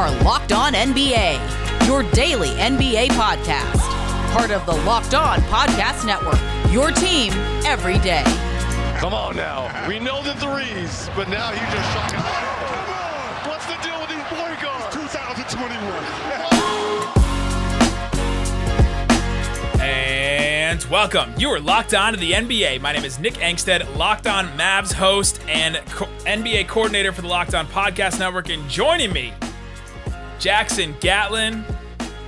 are Locked On NBA, your daily NBA podcast. Part of the Locked On Podcast Network, your team every day. Come on now. We know the threes, but now he just shot. What's the deal with these boy guards? 2021. And welcome. You are locked on to the NBA. My name is Nick Angstadt, Locked On Mavs host and co- NBA coordinator for the Locked On Podcast Network. And joining me, Jackson Gatlin,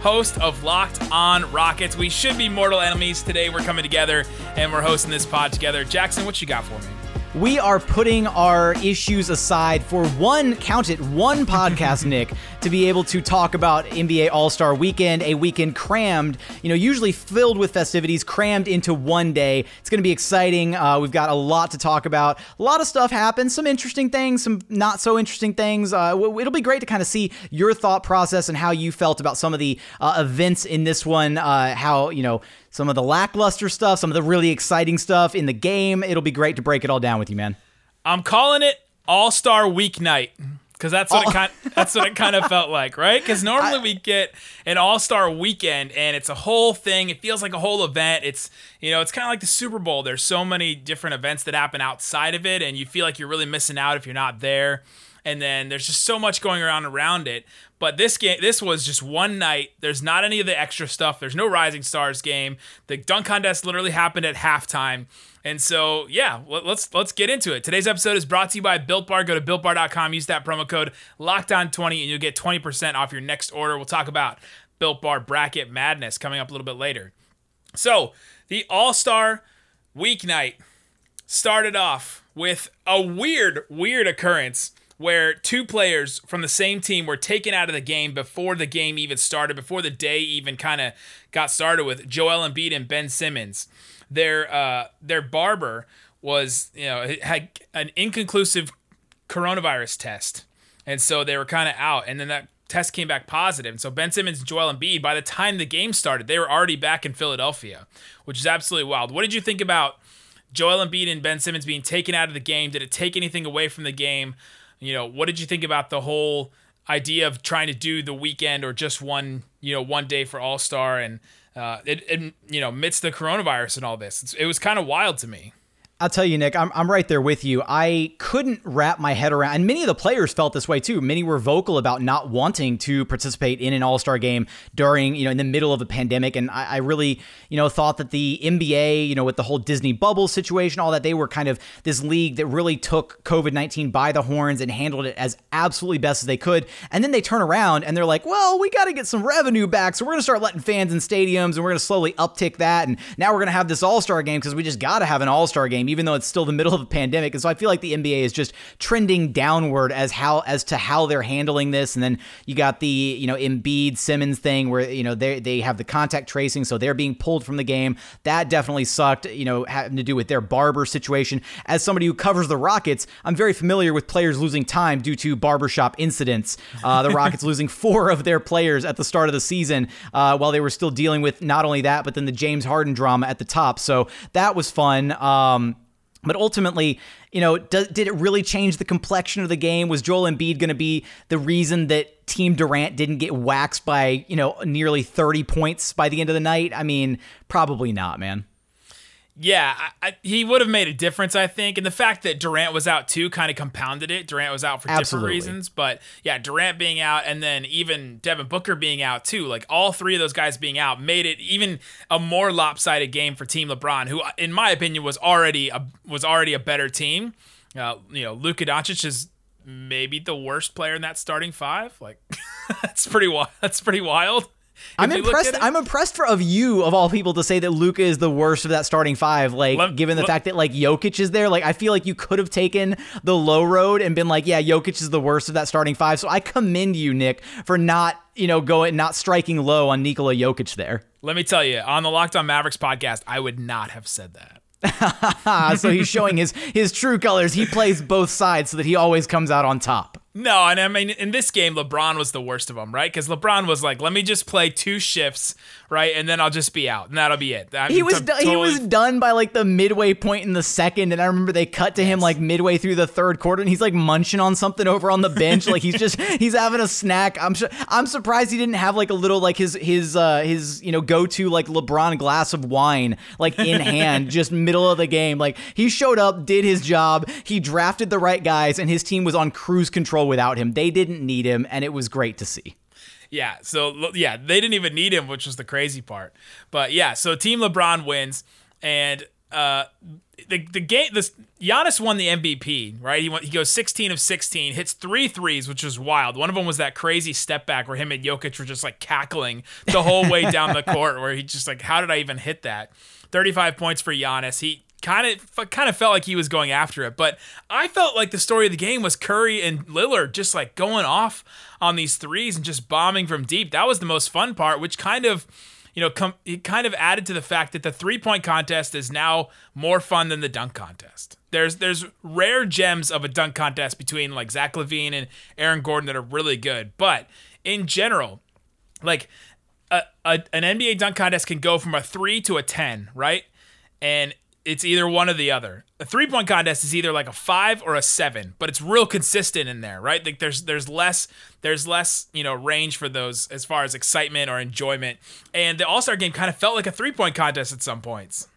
host of Locked On Rockets. We should be mortal enemies today. We're coming together and we're hosting this pod together. Jackson, what you got for me? we are putting our issues aside for one, count it, one podcast, Nick, to be able to talk about NBA All Star Weekend, a weekend crammed, you know, usually filled with festivities, crammed into one day. It's going to be exciting. Uh, we've got a lot to talk about. A lot of stuff happened, some interesting things, some not so interesting things. Uh, it'll be great to kind of see your thought process and how you felt about some of the uh, events in this one, uh, how, you know, some of the lackluster stuff, some of the really exciting stuff in the game. It'll be great to break it all down with you, man. I'm calling it All Star Weeknight because that's what oh. it kind that's what it oh. kind of felt like, right? Because normally I, we get an All Star Weekend and it's a whole thing. It feels like a whole event. It's you know it's kind of like the Super Bowl. There's so many different events that happen outside of it, and you feel like you're really missing out if you're not there. And then there's just so much going around around it. But this game, this was just one night. There's not any of the extra stuff. There's no Rising Stars game. The dunk contest literally happened at halftime. And so, yeah, let's let's get into it. Today's episode is brought to you by Built Bar. Go to builtbar.com, use that promo code Locked On 20 and you'll get 20% off your next order. We'll talk about Built Bar bracket madness coming up a little bit later. So, the All-Star weeknight started off with a weird, weird occurrence where two players from the same team were taken out of the game before the game even started, before the day even kind of got started with Joel Embiid and Ben Simmons. Their uh, their barber was you know had an inconclusive coronavirus test, and so they were kind of out. And then that test came back positive. And so Ben Simmons and Joel Embiid, by the time the game started, they were already back in Philadelphia, which is absolutely wild. What did you think about Joel Embiid and Ben Simmons being taken out of the game? Did it take anything away from the game? you know, what did you think about the whole idea of trying to do the weekend or just one, you know, one day for All Star and uh, it, it, you know, amidst the coronavirus and all this, it's, it was kind of wild to me. I'll tell you, Nick, I'm, I'm right there with you. I couldn't wrap my head around, and many of the players felt this way too. Many were vocal about not wanting to participate in an All Star game during, you know, in the middle of a pandemic. And I, I, really, you know, thought that the NBA, you know, with the whole Disney bubble situation, all that, they were kind of this league that really took COVID 19 by the horns and handled it as absolutely best as they could. And then they turn around and they're like, well, we got to get some revenue back. So we're going to start letting fans in stadiums and we're going to slowly uptick that. And now we're going to have this All Star game because we just got to have an All Star game even though it's still the middle of a pandemic. And so I feel like the NBA is just trending downward as how as to how they're handling this. And then you got the you know Embiid Simmons thing where you know they they have the contact tracing, so they're being pulled from the game. That definitely sucked. You know, having to do with their barber situation. As somebody who covers the Rockets, I'm very familiar with players losing time due to barbershop incidents. Uh, the Rockets losing four of their players at the start of the season uh, while they were still dealing with not only that, but then the James Harden drama at the top. So that was fun. Um, but ultimately, you know, did it really change the complexion of the game? Was Joel Embiid going to be the reason that Team Durant didn't get waxed by, you know, nearly 30 points by the end of the night? I mean, probably not, man. Yeah, I, I, he would have made a difference, I think. And the fact that Durant was out too kind of compounded it. Durant was out for Absolutely. different reasons. But yeah, Durant being out and then even Devin Booker being out too, like all three of those guys being out made it even a more lopsided game for Team LeBron, who, in my opinion, was already a, was already a better team. Uh, you know, Luka Doncic is maybe the worst player in that starting five. Like, that's pretty wild. That's pretty wild. I'm impressed. I'm impressed for of you of all people to say that Luka is the worst of that starting five. Like, let, given the let, fact that like Jokic is there, like I feel like you could have taken the low road and been like, yeah, Jokic is the worst of that starting five. So I commend you, Nick, for not you know going not striking low on Nikola Jokic there. Let me tell you, on the Locked On Mavericks podcast, I would not have said that. so he's showing his his true colors. He plays both sides so that he always comes out on top. No, and I mean in this game, LeBron was the worst of them, right? Because LeBron was like, "Let me just play two shifts, right, and then I'll just be out, and that'll be it." I he was do- totally... he was done by like the midway point in the second, and I remember they cut to him like midway through the third quarter, and he's like munching on something over on the bench, like he's just he's having a snack. I'm sure I'm surprised he didn't have like a little like his his uh his you know go to like LeBron glass of wine like in hand, just middle of the game. Like he showed up, did his job, he drafted the right guys, and his team was on cruise control without him. They didn't need him, and it was great to see. Yeah, so yeah, they didn't even need him, which was the crazy part. But yeah, so Team LeBron wins, and uh, the the game this Giannis won the MVP, right? He went, he goes 16 of 16, hits three threes, which is wild. One of them was that crazy step back where him and Jokic were just like cackling the whole way down the court, where he just like, how did I even hit that? 35 points for Giannis. He kind of kind of felt like he was going after it. But I felt like the story of the game was Curry and Lillard just like going off on these threes and just bombing from deep. That was the most fun part, which kind of you know, com- it kind of added to the fact that the three point contest is now more fun than the dunk contest. There's there's rare gems of a dunk contest between like Zach LaVine and Aaron Gordon that are really good, but in general, like a, a, an NBA dunk contest can go from a three to a ten, right? And it's either one or the other. A three point contest is either like a five or a seven, but it's real consistent in there, right? Like there's there's less there's less you know range for those as far as excitement or enjoyment. And the All Star game kind of felt like a three point contest at some points.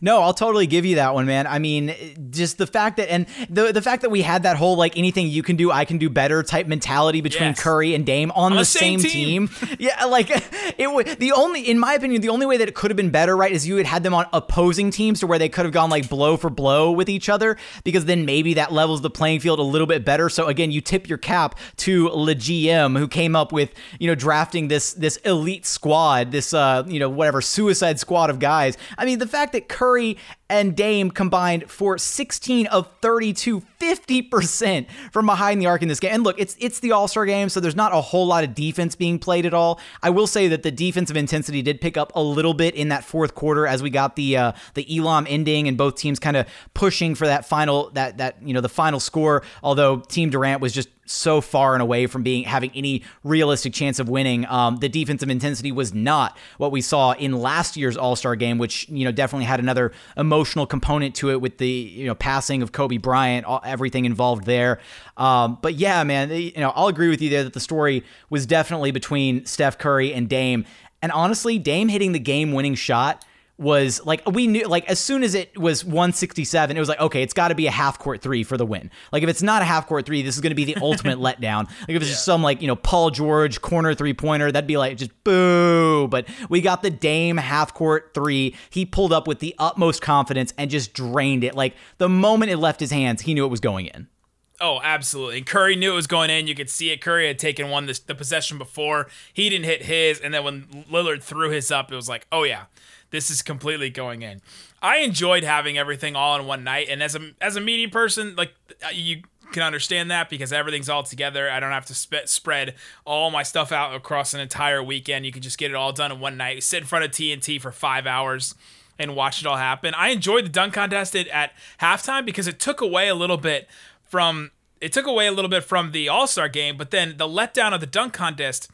No, I'll totally give you that one, man. I mean, just the fact that and the the fact that we had that whole like anything you can do, I can do better type mentality between yes. Curry and Dame on, on the, same, same team. team. yeah, like it would the only in my opinion, the only way that it could have been better, right, is you had had them on opposing teams to where they could have gone like blow for blow with each other because then maybe that levels the playing field a little bit better. So again, you tip your cap to the GM who came up with, you know, drafting this this elite squad, this uh, you know, whatever suicide squad of guys. I mean, the fact that Curry Curry and Dame combined for 16 of 32, 50% from behind the arc in this game. And look, it's it's the All-Star game, so there's not a whole lot of defense being played at all. I will say that the defensive intensity did pick up a little bit in that fourth quarter as we got the uh, the Elam ending and both teams kind of pushing for that final that that you know the final score. Although Team Durant was just so far and away from being having any realistic chance of winning. Um, the defensive intensity was not what we saw in last year's All Star game, which you know definitely had another emotional component to it with the you know passing of Kobe Bryant, all, everything involved there. Um, but yeah, man, you know I'll agree with you there that the story was definitely between Steph Curry and Dame. And honestly, Dame hitting the game winning shot was like we knew like as soon as it was 167 it was like okay it's got to be a half court three for the win like if it's not a half court three this is going to be the ultimate letdown like if it's yeah. just some like you know paul george corner three pointer that'd be like just boo but we got the dame half court three he pulled up with the utmost confidence and just drained it like the moment it left his hands he knew it was going in Oh, absolutely. And Curry knew it was going in. You could see it. Curry had taken one this, the possession before. He didn't hit his, and then when Lillard threw his up, it was like, oh yeah, this is completely going in. I enjoyed having everything all in one night, and as a as a media person, like uh, you can understand that because everything's all together. I don't have to sp- spread all my stuff out across an entire weekend. You can just get it all done in one night. Sit in front of TNT for five hours and watch it all happen. I enjoyed the dunk contest at halftime because it took away a little bit from it took away a little bit from the All Star game, but then the letdown of the dunk contest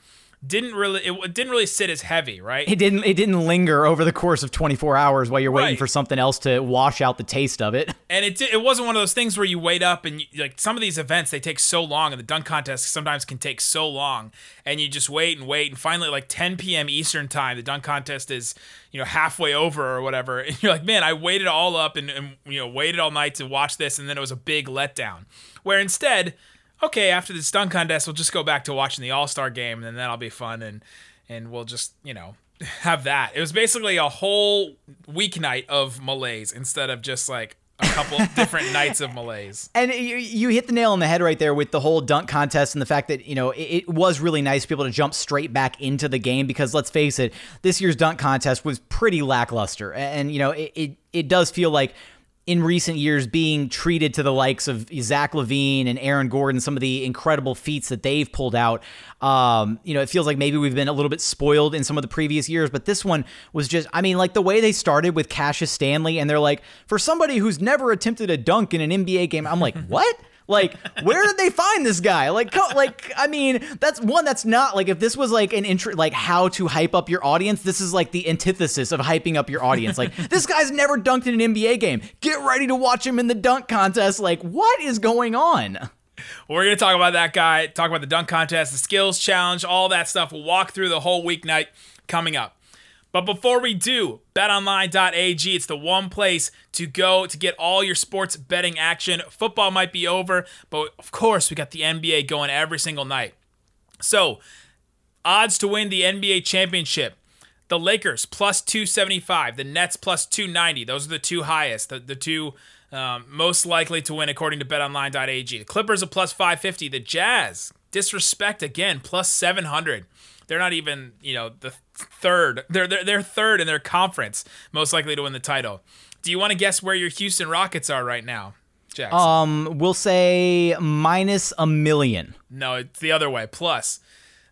didn't really it didn't really sit as heavy, right? It didn't it didn't linger over the course of 24 hours while you're waiting right. for something else to wash out the taste of it. And it it wasn't one of those things where you wait up and you, like some of these events they take so long and the dunk contest sometimes can take so long and you just wait and wait and finally like 10 p.m. Eastern time the dunk contest is you know halfway over or whatever and you're like man I waited all up and, and you know waited all night to watch this and then it was a big letdown. Where instead okay, after this dunk contest, we'll just go back to watching the All Star game, and then that'll be fun, and and we'll just you know have that. It was basically a whole weeknight of malaise instead of just like a couple different nights of malaise. And you, you hit the nail on the head right there with the whole dunk contest and the fact that, you know, it, it, was really nice to be able to jump straight back into the game because let's face it, this year's dunk contest was pretty lackluster. And, you know, it, it, it does feel like in recent years being treated to the likes of Zach LaVine and Aaron Gordon, some of the incredible feats that they've pulled out. Um, you know, it feels like maybe we've been a little bit spoiled in some of the previous years, but this one was just, I mean, like the way they started with Cassius Stanley, and they're like, for somebody who's never attempted a dunk in an NBA game, I'm like, what? Like, where did they find this guy? Like, like I mean, that's one. That's not like if this was like an intro, like how to hype up your audience. This is like the antithesis of hyping up your audience. Like, this guy's never dunked in an NBA game. Get ready to watch him in the dunk contest. Like, what is going on? We're going to talk about that guy, talk about the dunk contest, the skills challenge, all that stuff. We'll walk through the whole weeknight coming up. But before we do, betonline.ag, it's the one place to go to get all your sports betting action. Football might be over, but of course, we got the NBA going every single night. So, odds to win the NBA championship. The Lakers plus 275, the Nets plus 290. Those are the two highest, the, the two um, most likely to win according to betonline.ag. The Clippers are plus 550, the Jazz, disrespect again, plus 700 they're not even you know the third. They're they're, they're third in their conference, most likely to win the title. Do you want to guess where your Houston Rockets are right now, Jackson? Um, we'll say minus a million. No, it's the other way. Plus,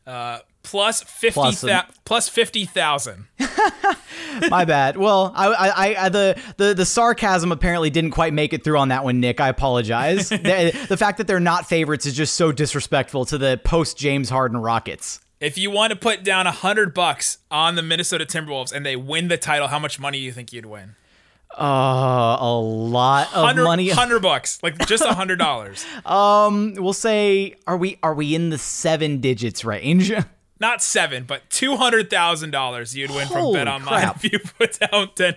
uh, plus fifty plus, a- plus fifty thousand. My bad. Well, I, I, I, the, the, the sarcasm apparently didn't quite make it through on that one, Nick. I apologize. the, the fact that they're not favorites is just so disrespectful to the post James Harden Rockets. If you want to put down a hundred bucks on the Minnesota Timberwolves and they win the title, how much money do you think you'd win? Uh, a lot of money. Hundred bucks, like just a hundred dollars. um, we'll say, are we are we in the seven digits range? not seven, but two hundred thousand dollars you'd win Holy from Bet Online crap. if you put down ten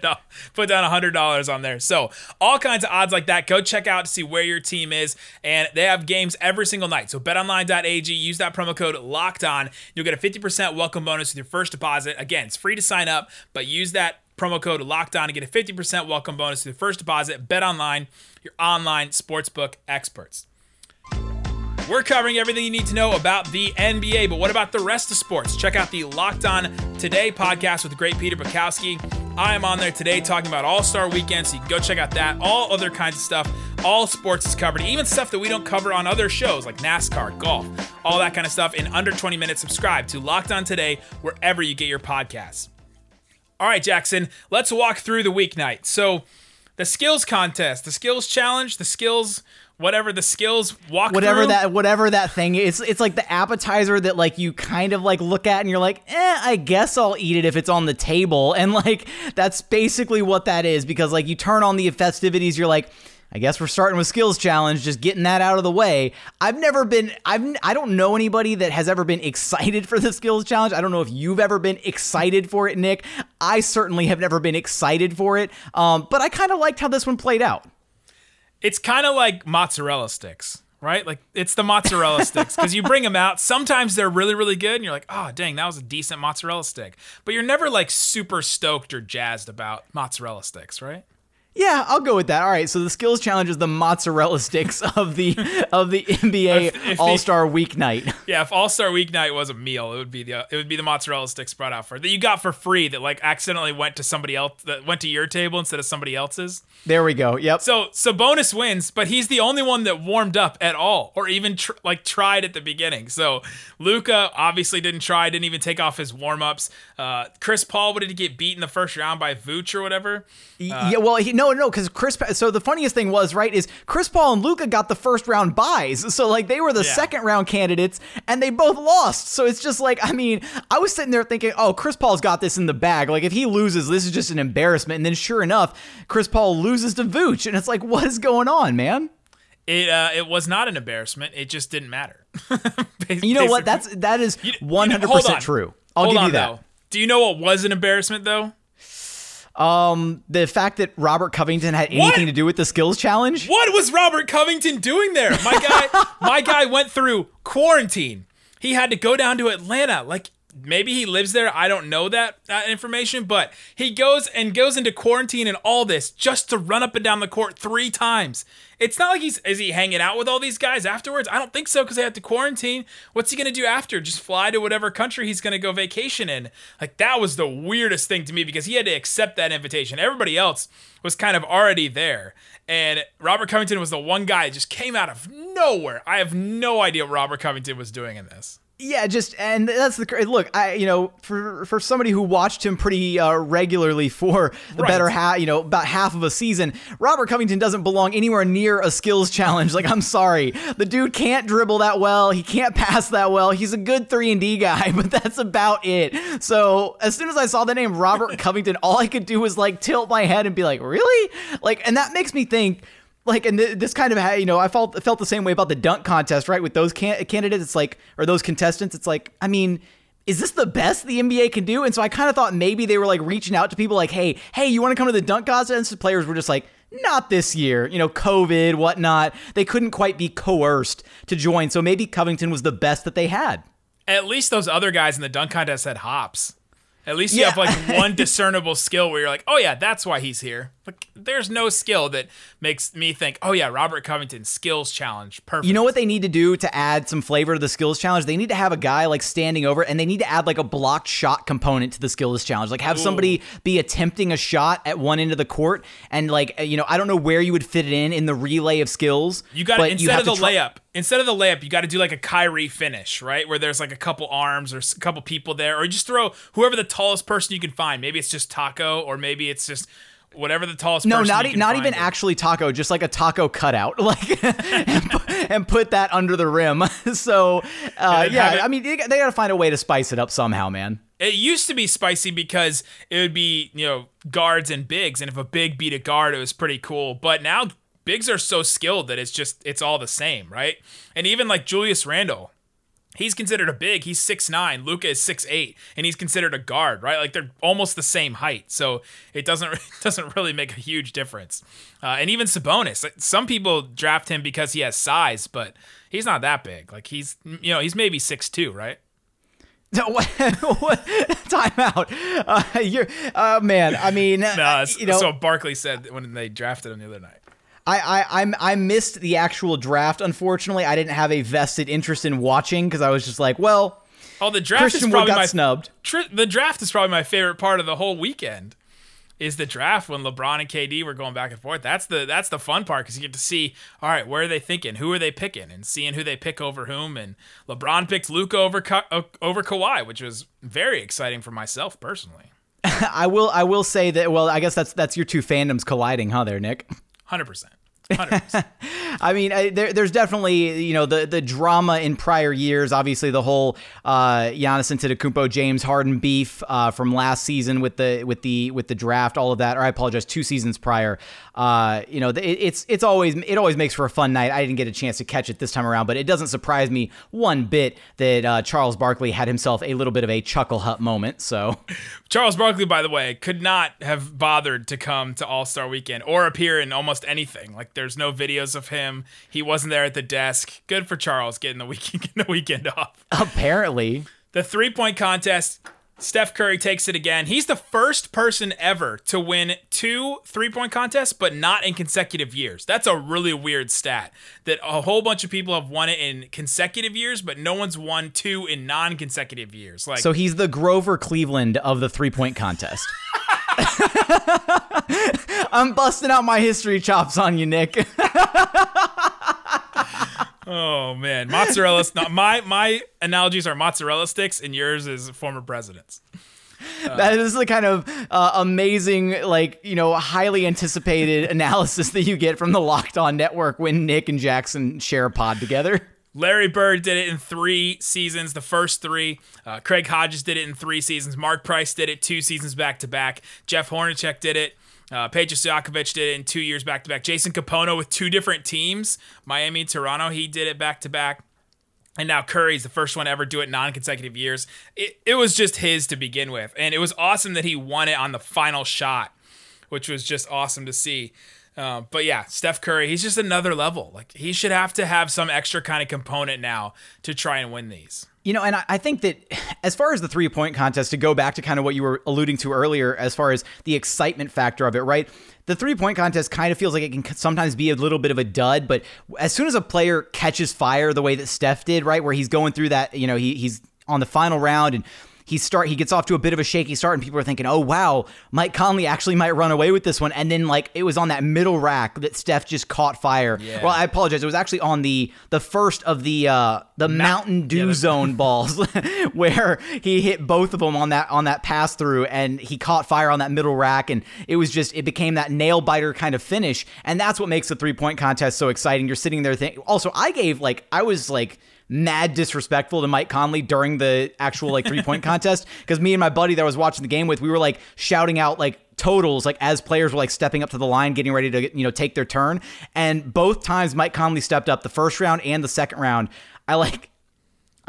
put down hundred dollars on there. So all kinds of odds like that. Go check out to see where your team is, and they have games every single night. So BetOnline.ag, use that promo code Locked On. You'll get a fifty percent welcome bonus with your first deposit. Again, it's free to sign up, but use that promo code Locked On to get a fifty percent welcome bonus with your first deposit. Bet Online, your online sportsbook experts. We're covering everything you need to know about the NBA, but what about the rest of sports? Check out the Locked On Today podcast with the great Peter Bukowski. I am on there today talking about All Star Weekend, so you can go check out that. All other kinds of stuff, all sports is covered, even stuff that we don't cover on other shows like NASCAR, golf, all that kind of stuff in under 20 minutes. Subscribe to Locked On Today wherever you get your podcasts. All right, Jackson, let's walk through the weeknight. So, the skills contest, the skills challenge, the skills whatever the skills walk whatever that whatever that thing is it's like the appetizer that like you kind of like look at and you're like eh i guess i'll eat it if it's on the table and like that's basically what that is because like you turn on the festivities you're like I guess we're starting with skills challenge, just getting that out of the way. I've never been I've I don't know anybody that has ever been excited for the skills challenge. I don't know if you've ever been excited for it, Nick. I certainly have never been excited for it. Um, but I kind of liked how this one played out it's kind of like mozzarella sticks, right? Like it's the mozzarella sticks because you bring them out. Sometimes they're really, really good, and you're like, oh, dang, that was a decent mozzarella stick. But you're never like super stoked or jazzed about mozzarella sticks, right? Yeah, I'll go with that. All right, so the skills challenge is the mozzarella sticks of the of the NBA All Star Weeknight. Yeah, if All Star Weeknight was a meal, it would be the it would be the mozzarella sticks brought out for that you got for free that like accidentally went to somebody else that went to your table instead of somebody else's. There we go. Yep. So so bonus wins, but he's the only one that warmed up at all, or even tr- like tried at the beginning. So Luka obviously didn't try, didn't even take off his warm ups. Uh, Chris Paul, what did he get beat in the first round by Vooch or whatever? Uh, yeah, well, he, no, no, because Chris. So the funniest thing was, right, is Chris Paul and Luka got the first round buys, so like they were the yeah. second round candidates, and they both lost. So it's just like, I mean, I was sitting there thinking, oh, Chris Paul's got this in the bag. Like if he loses, this is just an embarrassment. And then sure enough, Chris Paul loses to Vooch, and it's like, what is going on, man? It uh, it was not an embarrassment. It just didn't matter. you know what? That's that is one hundred percent true. I'll hold give you that. Though. Do you know what was an embarrassment though? Um, the fact that Robert Covington had anything what? to do with the skills challenge. What was Robert Covington doing there? My guy, my guy went through quarantine. He had to go down to Atlanta. Like maybe he lives there. I don't know that, that information, but he goes and goes into quarantine and all this just to run up and down the court three times. It's not like he's is he hanging out with all these guys afterwards? I don't think so because they have to quarantine. What's he gonna do after? Just fly to whatever country he's gonna go vacation in? Like that was the weirdest thing to me because he had to accept that invitation. Everybody else was kind of already there. And Robert Covington was the one guy that just came out of nowhere. I have no idea what Robert Covington was doing in this. Yeah, just and that's the look. I you know for for somebody who watched him pretty uh, regularly for the Right. better half, you know about half of a season, Robert Covington doesn't belong anywhere near a skills challenge. Like I'm sorry, the dude can't dribble that well. He can't pass that well. He's a good three and D guy, but that's about it. So as soon as I saw the name Robert Covington, all I could do was like tilt my head and be like, really? Like, and that makes me think like and th- this kind of you know i felt felt the same way about the dunk contest right with those can- candidates it's like or those contestants it's like i mean is this the best the nba can do and so i kind of thought maybe they were like reaching out to people like hey hey you want to come to the dunk contest and players were just like not this year you know covid whatnot they couldn't quite be coerced to join so maybe covington was the best that they had At least those other guys in the dunk contest had hops. At least you Yeah. have like one discernible skill where you're like, oh yeah, that's why he's here. Like, there's no skill that makes me think, oh yeah, Robert Covington skills challenge, perfect. You know what they need to do to add some flavor to the skills challenge? They need to have a guy like standing over and they need to add like a blocked shot component to the skills challenge. Like have somebody be attempting a shot at one end of the court and like you know, I don't know where you would fit it in in the relay of skills. You got to instead of the try- layup, instead of the layup, you got to do like a Kyrie finish, right? Where there's like a couple arms or a couple people there, or just throw whoever the tallest person you can find. Maybe it's just Tacko, or maybe it's just whatever the tallest. No, person not e- not even is. actually taco, just like a taco cutout, like and, and put that under the rim. so uh, yeah, it- I mean they, got to find a way to spice it up somehow, man. It used to be spicy because it would be, you know, guards and bigs, and if a big beat a guard, it was pretty cool. But now bigs are so skilled that it's just it's all the same, right? And even like Julius Randle, he's considered a big. He's 6'9. Luka is 6'8, and he's considered a guard, right? Like they're almost the same height. So it doesn't it doesn't really make a huge difference. Uh, and even Sabonis, some people draft him because he has size, but he's not that big. Like he's you know, he's maybe 6'2, right? So what, what time out? Uh, you're, uh, man. I mean, No, that's, you know, so Barkley said when they drafted him the other night. I, I I'm I missed the actual draft. Unfortunately, I didn't have a vested interest in watching because I was just like, well, Oh, the draft Christian is Wood probably got my snubbed. The draft is probably my favorite part of the whole weekend. Is the draft when LeBron and KD were going back and forth? That's the that's the fun part because you get to see, all right, where are they thinking? Who are they picking? And seeing who they pick over whom. And LeBron picked Luka over Ka- over Kawhi, which was very exciting for myself personally. I will I will say that. Well, I guess that's that's your two fandoms colliding, huh? There, Nick. Hundred percent. Hundred percent. I mean, I, there, there's definitely you know the the drama in prior years. Obviously, the whole uh, Giannis Antetokounmpo, James Harden beef uh, from last season with the with the with the draft, all of that. Or I apologize, two seasons prior. Uh, you know, it, it's it's always it always makes for a fun night. I didn't get a chance to catch it this time around, but it doesn't surprise me one bit that uh, Charles Barkley had himself a little bit of a chuckle hut moment. So. Charles Barkley, by the way, could not have bothered to come to All Star Weekend or appear in almost anything. Like, there's no videos of him. He wasn't there at the desk. Good for Charles getting the weekend, getting the weekend off. Apparently, The three point contest. Steph Curry takes it again. He's the first person ever to win two three point contests, but not in consecutive years. That's a really weird stat that a whole bunch of people have won it in consecutive years, but no one's won two in non consecutive years. Like, so he's the Grover Cleveland of the three point contest. I'm busting out my history chops on you, Nick. Oh man, mozzarella. not my my analogies are mozzarella sticks, and yours is former presidents. that is the kind of uh, amazing, like you know, highly anticipated analysis that you get from the Locked On Network when Nick and Jackson share a pod together. Larry Bird did it in three seasons, the first three. Uh, Craig Hodges did it in three seasons. Mark Price did it two seasons back to back. Jeff Hornacek did it. Uh, Peja Stojakovic did it in two years back to back. Jason Kapono with two different teams, Miami Toronto, he did it back to back. And now Curry's the first one to ever do it non consecutive years. It, it was just his to begin with. And it was awesome that he won it on the final shot, which was just awesome to see. Uh, but yeah, Steph Curry, he's just another level. Like he should have to have some extra kind of component now to try and win these. You know, and I, I think that as far as the three point contest, to go back to kind of what you were alluding to earlier, as far as the excitement factor of it, right? The three point contest kind of feels like it can sometimes be a little bit of a dud, but as soon as a player catches fire the way that Steph did, right, where he's going through that, you know, he, he's on the final round and he start he gets off to a bit of a shaky start, and people are thinking, oh wow, Mike Conley actually might run away with this one. And then like it was on that middle rack that Steph just caught fire. Yeah. Well, I apologize. It was actually on the the first of the uh, the Mountain Dew yeah, zone balls where he hit both of them on that on that pass through, and he caught fire on that middle rack, and it was just it became that nail biter kind of finish, and that's what makes the three point contest so exciting. You're sitting there thinking. Also, I gave like I was like mad disrespectful to Mike Conley during the actual like three point contest because me and my buddy that I was watching the game with, we were like shouting out like totals like as players were like stepping up to the line getting ready to you know take their turn and both times Mike Conley stepped up the first round and the second round I like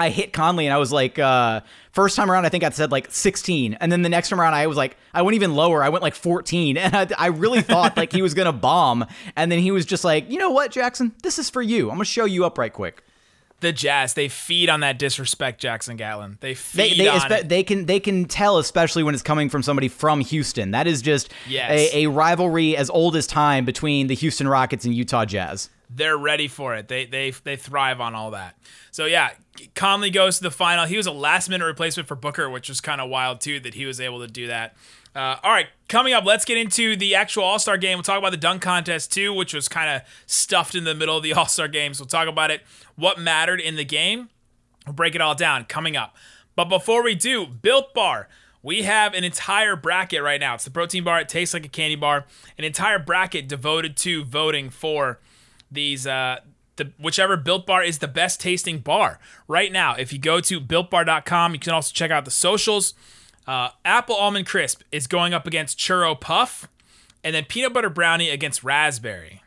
I hit Conley and I was like, uh, first time around, I think I said like 16. And then the next time around, I was like, I went even lower. I went like 14. And I, I really thought like he was going to bomb. And then he was just like, you know what, Jackson? This is for you. I'm going to show you up right quick. The Jazz, they feed on that disrespect, Jackson Gatlin. They feed They, they, on espe- they can they can tell especially when it's coming from somebody from Houston. That is just Yes. a, a rivalry as old as time between the Houston Rockets and Utah Jazz. They're ready for it. They they they thrive on all that. So yeah, Conley goes to the final. He was a last minute replacement for Booker, which was kind of wild too that he was able to do that. Uh, all right, coming up, let's get into the actual All Star game. We'll talk about the dunk contest too, which was kind of stuffed in the middle of the All Star game. So we'll talk about it, what mattered in the game. We'll break it all down coming up. But before we do, Built Bar. We have an entire bracket right now. It's the protein bar. It tastes like a candy bar. An entire bracket devoted to voting for these uh the whichever built bar is the best tasting bar. Right now if you go to builtbar.com you can also check out the socials. Uh, apple almond crisp is going up against churro puff and then peanut butter brownie against raspberry.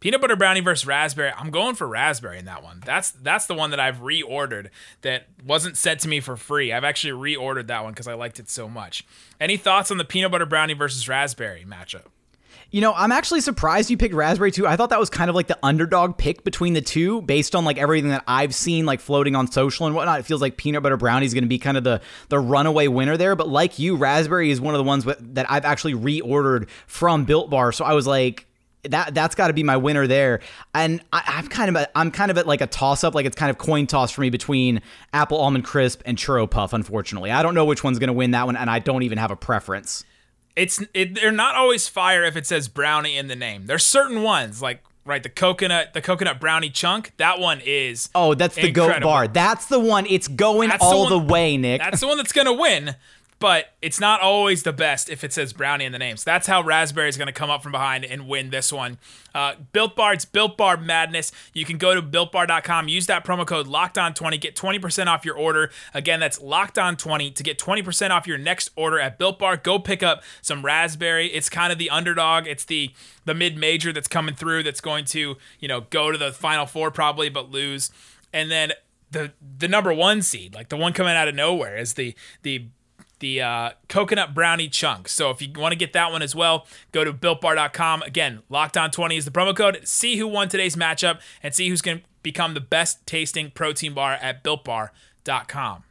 Peanut butter brownie versus raspberry. I'm going for raspberry in that one. That's that's the one that i've reordered that wasn't sent to me for free. I've actually reordered that one because i liked it so much. Any thoughts on the peanut butter brownie versus raspberry matchup You know, I'm actually surprised you picked Raspberry too. I thought that was kind of like the underdog pick between the two, based on like everything that I've seen, like floating on social and whatnot. It feels like peanut butter brownie is going to be kind of the the runaway winner there. But like you, Raspberry is one of the ones that I've actually reordered from Built Bar. So I was like. That that's got to be my winner there, and I, I'm kind of a, I'm kind of at like a toss up, like it's kind of coin toss for me between apple almond crisp and churro puff. Unfortunately, I don't know which one's going to win that one, and I don't even have a preference. It's it, they're not always fire if it says brownie in the name. There's certain ones like right the coconut the coconut brownie chunk. That one is Oh, that's the goat bar. That's the one. It's going That's the all one- the, way, Nick. That's the one that's gonna win. But it's not always the best if it says brownie in the name. So that's how Raspberry is going to come up from behind and win this one. Uh, Built Bar, it's Built Bar Madness. You can go to builtbar.com, use that promo code Locked On 20 get 20% off your order. Again, that's Locked On 20 to get 20% off your next order at Built Bar. Go pick up some raspberry. It's kind of the underdog. It's the the mid major that's coming through that's going to you know go to the final four probably, but lose. And then the the number one seed, like the one coming out of nowhere, is the the the uh, coconut brownie chunk. So if you want to get that one as well, go to builtbar.com. Again, locked on 20 is the promo code. See who won today's matchup and see who's going to become the best tasting protein bar at builtbar.com.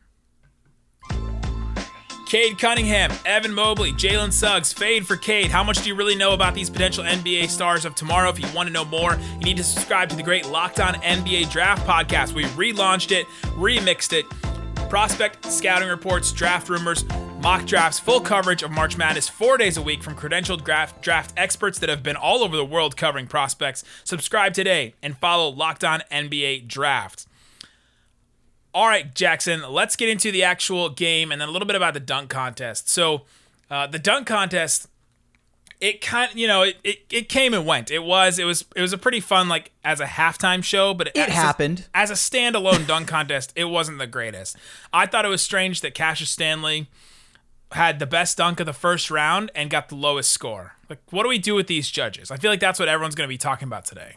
Cade Cunningham, Evan Mobley, Jalen Suggs, fade for Cade. How much do you really know about these potential NBA stars of tomorrow? If you want to know more, you need to subscribe to the great Locked On NBA Draft podcast. We relaunched it, remixed it, prospect scouting reports, draft rumors, mock drafts, full coverage of March Madness four days a week from credentialed draft, draft experts that have been all over the world covering prospects. Subscribe today and follow Locked On NBA Draft. All right, Jackson, let's get into the actual game and then a little bit about the dunk contest. So, uh, the dunk contest, it kind you know, it, it, it came and went. It was it was it was a pretty fun like as a halftime show, but It as a- happened. as a standalone dunk contest. It wasn't the greatest. I thought it was strange that Cassius Stanley had the best dunk of the first round and got the lowest score. Like, what do we do with these judges? I feel like that's what everyone's going to be talking about today.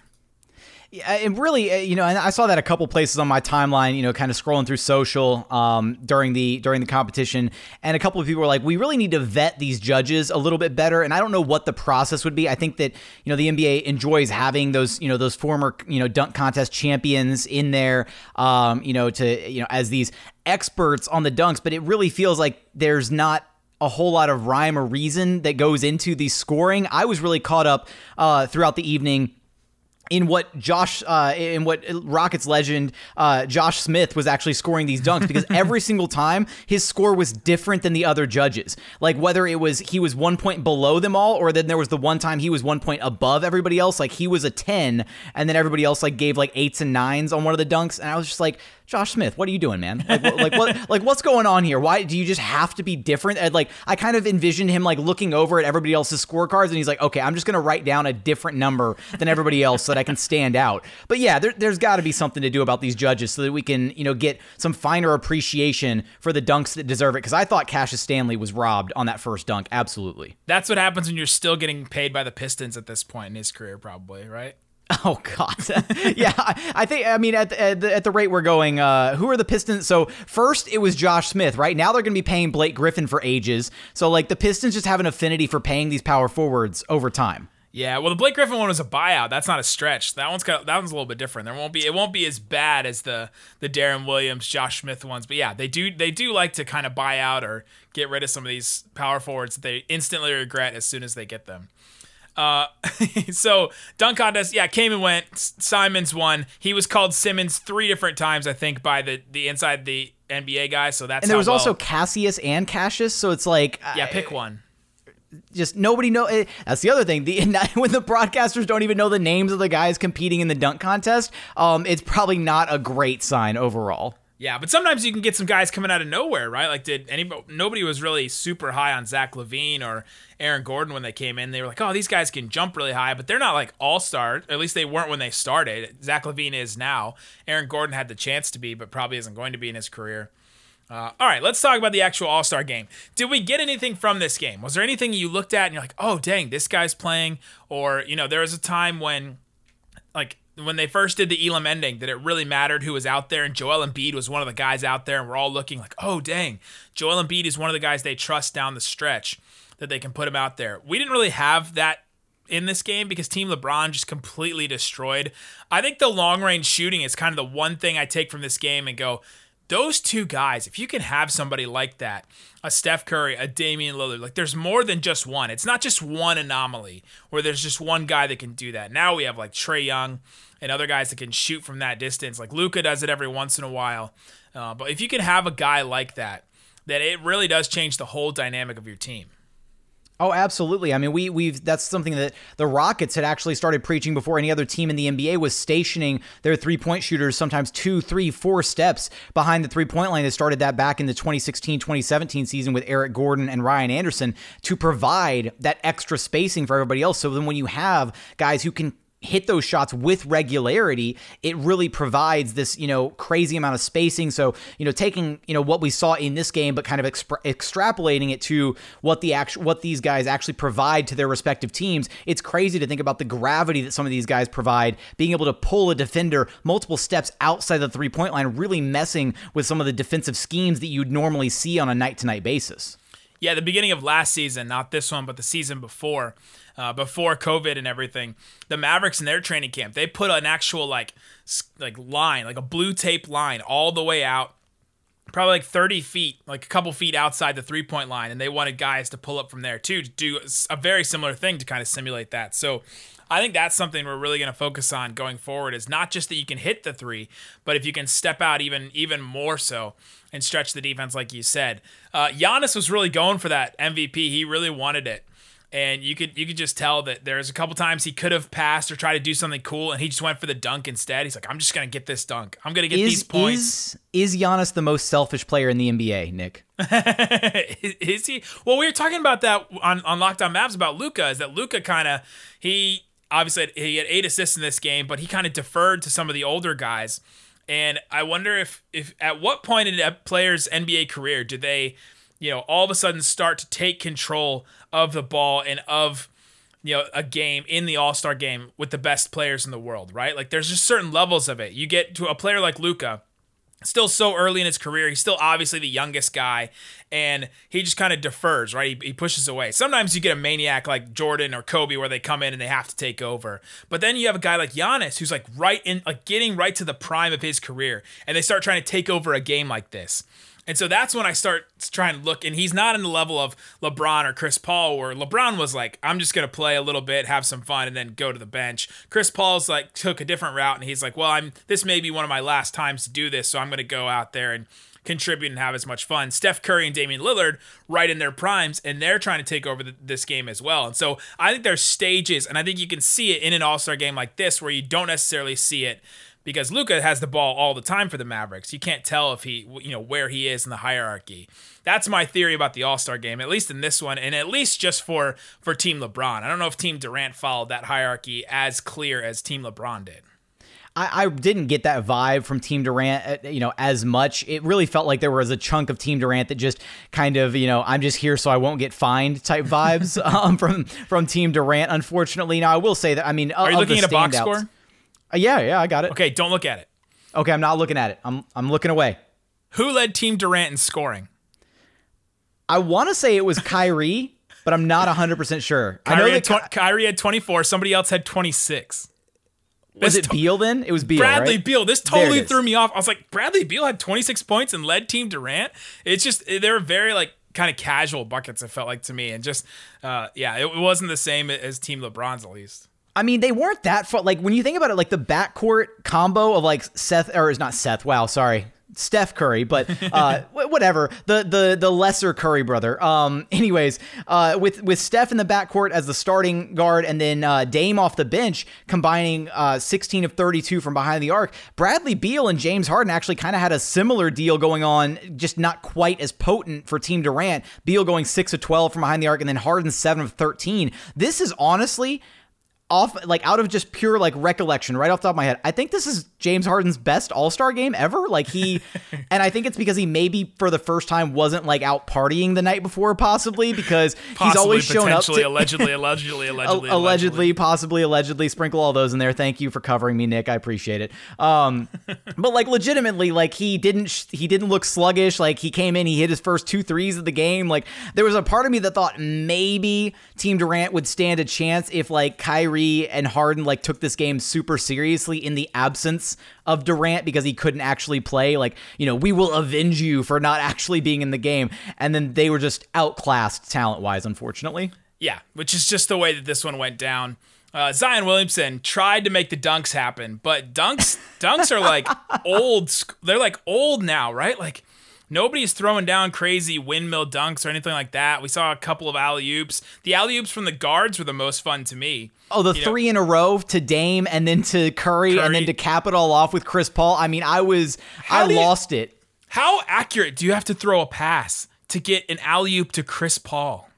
Yeah, and really, uh, you know, and I saw that a couple places on my timeline, you know, kind of scrolling through social um, during the during the competition, and a couple of people were like, "We really need to vet these judges a little bit better." And I don't know what the process would be. I think that you know the NBA enjoys having those you know those former you know dunk contest champions in there, um, you know, to you know as these experts on the dunks, but it really feels like there's not a whole lot of rhyme or reason that goes into the scoring. I was really caught up uh, throughout the evening in what Josh, uh, in what Rockets legend uh, Josh Smith was actually scoring these dunks because every single time his score was different than the other judges. Like whether it was he was one point below them all, or then there was the one time he was one point above everybody else. Like he was a ten, and then everybody else like gave like eights and nines on one of the dunks, and I was just like, Josh Smith, what are you doing, man? Like, like what, like what's going on here? Why do you just have to be different? And like, I kind of envisioned him like looking over at everybody else's scorecards, and he's like, okay, I'm just gonna write down a different number than everybody else so that I can stand out. But yeah, there, there's got to be something to do about these judges so that we can, you know, get some finer appreciation for the dunks that deserve it. Because I thought Cassius Stanley was robbed on that first dunk. Absolutely. That's what happens when you're still getting paid by the Pistons at this point in his career, probably, right? Oh God, yeah. I think I mean at the, at the, at the rate we're going, uh, who are the Pistons? So first it was Josh Smith. Right now they're going to be paying Blake Griffin for ages. So like the Pistons just have an affinity for paying these power forwards over time. Yeah, well, the Blake Griffin one was a buyout. That's not a stretch. That one's got that one's a little bit different. There won't be it won't be as bad as the the Deron Williams, Josh Smith ones. But yeah, they do they do like to kind of buy out or get rid of some of these power forwards that they instantly regret as soon as they get them. Uh, so dunk contest, yeah, came and went. Simons won. He was called Simmons three different times, I think, by the the inside the NBA guy. So that's and there was well, also Cassius and Cassius. So it's like yeah, pick one just nobody know. Eh, that's the other thing. The when the broadcasters don't even know the names of the guys competing in the dunk contest, um, it's probably not a great sign overall. Yeah, but sometimes you can get some guys coming out of nowhere, right? Like, did anybody? Nobody was really super high on Zach LaVine or Aaron Gordon when they came in. They were like, oh, these guys can jump really high, but they're not like all star. At least they weren't when they started. Zach LaVine is now. Aaron Gordon had the chance to be, but probably isn't going to be in his career. Uh, all right, let's talk about the actual All Star game. Did we get anything from this game? Was there anything you looked at and you're like, oh, dang, this guy's playing? Or, you know, there was a time when, like, when they first did the Elam ending, that it really mattered who was out there, and Joel Embiid was one of the guys out there, and we're all looking like, oh, dang, Joel Embiid is one of the guys they trust down the stretch that they can put him out there. We didn't really have that in this game because Team LeBron just completely destroyed. I think the long range shooting is kind of the one thing I take from this game and go, those two guys, if you can have somebody like that, a Steph Curry, a Damian Lillard, like there's more than just one. It's not just one anomaly where there's just one guy that can do that. Now we have like Trae Young and other guys that can shoot from that distance. Like Luka does it every once in a while. Uh, but if you can have a guy like that, that it really does change the whole dynamic of your team. Oh, absolutely. I mean, we we've that's something that the Rockets had actually started preaching before any other team in the NBA was stationing their three point shooters sometimes two, three, four steps behind the three point line. They started that back in the 2016 2017 season with Eric Gordon and Ryan Anderson to provide that extra spacing for everybody else. So then when you have guys who can hit those shots with regularity, it really provides this, you know, crazy amount of spacing. So, you know, taking, you know, what we saw in this game, but kind of exp- extrapolating it to what the actual, what these guys actually provide to their respective teams. It's crazy to think about the gravity that some of these guys provide, being able to pull a defender multiple steps outside the three point line, really messing with some of the defensive schemes that you'd normally see on a night to night basis. Yeah, the beginning of last season, not this one, but the season before, uh, before COVID and everything, the Mavericks in their training camp, they put an actual like like line, like a blue tape line, all the way out, probably like 30 feet, like a couple feet outside the three point line, and they wanted guys to pull up from there too to do a very similar thing to kind of simulate that. So I think that's something we're really going to focus on going forward is not just that you can hit the three, but if you can step out even even more so and stretch the defense like you said. Uh, Giannis was really going for that MVP. He really wanted it. And you could you could just tell that there's a couple times he could have passed or tried to do something cool, and he just went for the dunk instead. He's like, "I'm just gonna get this dunk. I'm gonna get is, these points." Is is Giannis the most selfish player in the NBA, Nick? is he? Well, we were talking about that on on Locked On Mavs about Luka. Is that Luka kind of he obviously he had eight assists in this game, but he kind of deferred to some of the older guys. And I wonder if if at what point in a player's NBA career do they, you know, all of a sudden start to take control of the ball and of you know a game in the All-Star game with the best players in the world, right? Like there's just certain levels of it. You get to a player like Luka, still so early in his career. He's still obviously the youngest guy, and he just kind of defers, right? He, he, pushes away. Sometimes you get a maniac like Jordan or Kobe where they come in and they have to take over. But then you have a guy like Giannis who's like right in, like getting right to the prime of his career, and they start trying to take over a game like this. And so that's when I start trying to look, and he's not in the level of LeBron or Chris Paul, where LeBron was like, I'm just going to play a little bit, have some fun, and then go to the bench. Chris Paul's like, took a different route, and he's like, well, I'm this may be one of my last times to do this, so I'm going to go out there and contribute and have as much fun. Steph Curry and Damian Lillard, right in their primes, and they're trying to take over the, this game as well. And so I think there's stages, and I think you can see it in an All Star game like this where you don't necessarily see it because Luka has the ball all the time for the Mavericks. You can't tell if he, you know, where he is in the hierarchy. That's my theory about the All Star game, at least in this one, and at least just for for Team LeBron. I don't know if Team Durant followed that hierarchy as clear as Team LeBron did. I, I, didn't get that vibe from Team Durant, uh, you know, as much. It really felt like there was a chunk of Team Durant that just kind of, you know, I'm just here so I won't get fined type vibes um, from from Team Durant. Unfortunately, now I will say that I mean, are you looking at a box score? Uh, yeah, yeah, I got it. Okay, don't look at it. Okay, I'm not looking at it. I'm I'm looking away. Who led Team Durant in scoring? I want to say it was Kyrie, but I'm not 100% sure. Kyrie, I know had tw- Kyrie had 24. Somebody else had 26. Was it to- Beal then? It was Beal. Bradley right? Beal. This totally threw me off. I was like, Bradley Beal had 26 points and led Team Durant. It's just they were very like kind of casual buckets. It felt like to me, and just uh, yeah, it wasn't the same as Team LeBron's at least. I mean, they weren't that far. Like when you think about it, like the backcourt combo of like Seth or is not Seth. Wow, sorry, Steph Curry, but uh, whatever. The the the lesser Curry brother. Um, anyways, uh, with with Steph in the backcourt as the starting guard, and then uh, Dame off the bench, combining uh, 16 of 32 from behind the arc. Bradley Beal and James Harden actually kind of had a similar deal going on, just not quite as potent for Team Durant. Beal going six of 12 from behind the arc, and then Harden seven of 13. This is honestly off like out of just pure like recollection right off the top of my head. I think this is james harden's best all-star game ever. Like he and i think it's because he maybe for the first time wasn't like out partying the night before possibly because possibly, he's always shown up to, allegedly allegedly allegedly. allegedly possibly allegedly. Sprinkle all those in there. Thank you for covering me nick. I appreciate it. Um but like legitimately like he didn't sh- he didn't look sluggish. Like he came in he hit his first two threes of the game. Like there was a part of me that thought maybe team durant would stand a chance if like kyrie Kyrie and Harden like took this game super seriously in the absence of Durant because he couldn't actually play. Like, you know, we will avenge you for not actually being in the game. And then they were just outclassed talent wise, unfortunately. Yeah, which is just the way that this one went down. Uh, Zion Williamson tried to make the dunks happen, but dunks dunks are like old. They're like old now, right? Like Nobody's throwing down crazy windmill dunks or anything like that. We saw a couple of alley oops. The alley oops from the guards were the most fun to me. Oh, the you three know? in a row to Dame and then to Curry, Curry, and then to cap it all off with Chris Paul. I mean, I was, how I lost it. How accurate do you have to throw a pass to get an alley oop to Chris Paul?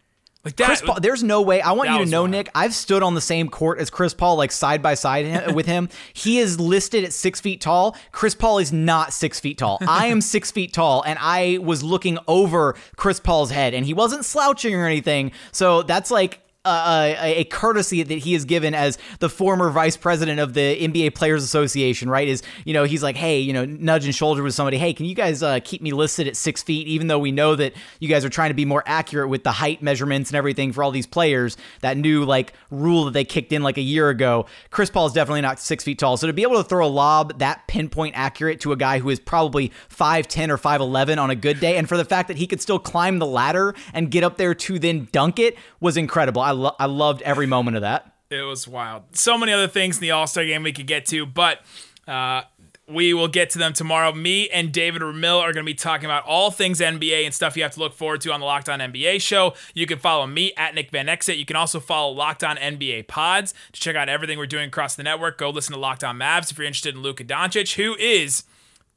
Like that, Chris Paul, there's no way. I want you to know, wild. Nick. I've stood on the same court as Chris Paul, like side by side with him. He is listed at six feet tall. Chris Paul is not six feet tall. I am six feet tall, and I was looking over Chris Paul's head, and he wasn't slouching or anything. So that's like a, a, courtesy that he is given as the former vice president of the NBA Players Association, right? Is, you know, he's like, hey, you know, nudge and shoulder with somebody, hey, can you guys uh, keep me listed at six feet, even though we know that you guys are trying to be more accurate with the height measurements and everything for all these players, that new, like, rule that they kicked in like a year ago. Chris Paul is definitely not six feet tall. So to be able to throw a lob that pinpoint accurate to a guy who is probably 5'10 or 5'11 on a good day, and for the fact that he could still climb the ladder and get up there to then dunk it was incredible. I lo- I loved every moment of that. It was wild. So many other things in the All Star game we could get to, but uh, we will get to them tomorrow. Me and David Ramil are going to be talking about all things NBA and stuff you have to look forward to on the Locked On NBA show. You can follow me at Nick Van Exel. You can also follow Locked On NBA Pods to check out everything we're doing across the network. Go listen to Locked On Mavs if you're interested in Luka Doncic, who is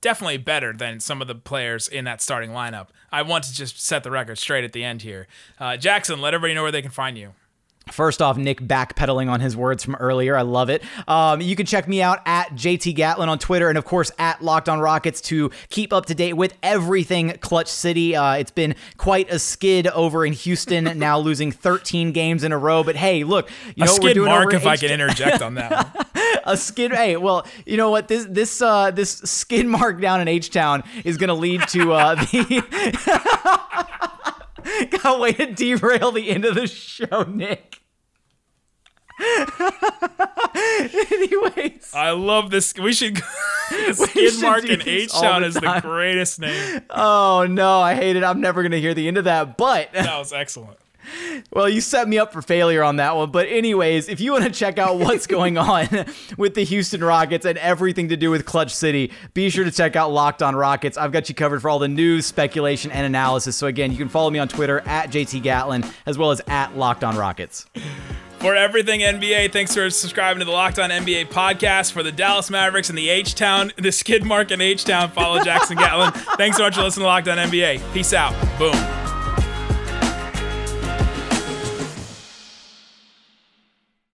definitely better than some of the players in that starting lineup. I want to just set the record straight at the end here. Uh, Jackson, let everybody know where they can find you. First off, Nick backpedaling on his words from earlier. I love it. Um, you can check me out at JT Gatlin on Twitter and, of course, at Locked on Rockets to keep up to date with everything Clutch City. Uh, it's been quite a skid over in Houston, now losing 13 games in a row. But hey, look, you know a skid mark if H- I can interject on that. a skid. Hey, well, you know what? This this uh, this skid mark down in H Town is going to lead to uh, the. Got way to derail the end of the show, Nick. Anyways, I love this. We should. Skid should Mark and H Town the is the greatest name. oh no, I hate it. I'm never gonna hear the end of that. But That was excellent. Well, you set me up for failure on that one. But, anyways, if you want to check out what's going on with the Houston Rockets and everything to do with Clutch City, be sure to check out Locked On Rockets. I've got you covered for all the news, speculation, and analysis. So, again, you can follow me on Twitter at JT Gatlin as well as at Locked On Rockets. For everything NBA, thanks for subscribing to the Locked On NBA podcast. For the Dallas Mavericks and the H Town, the Skid Mark and H Town, follow Jackson Gatlin. Thanks so much for listening to Locked On NBA. Peace out. Boom.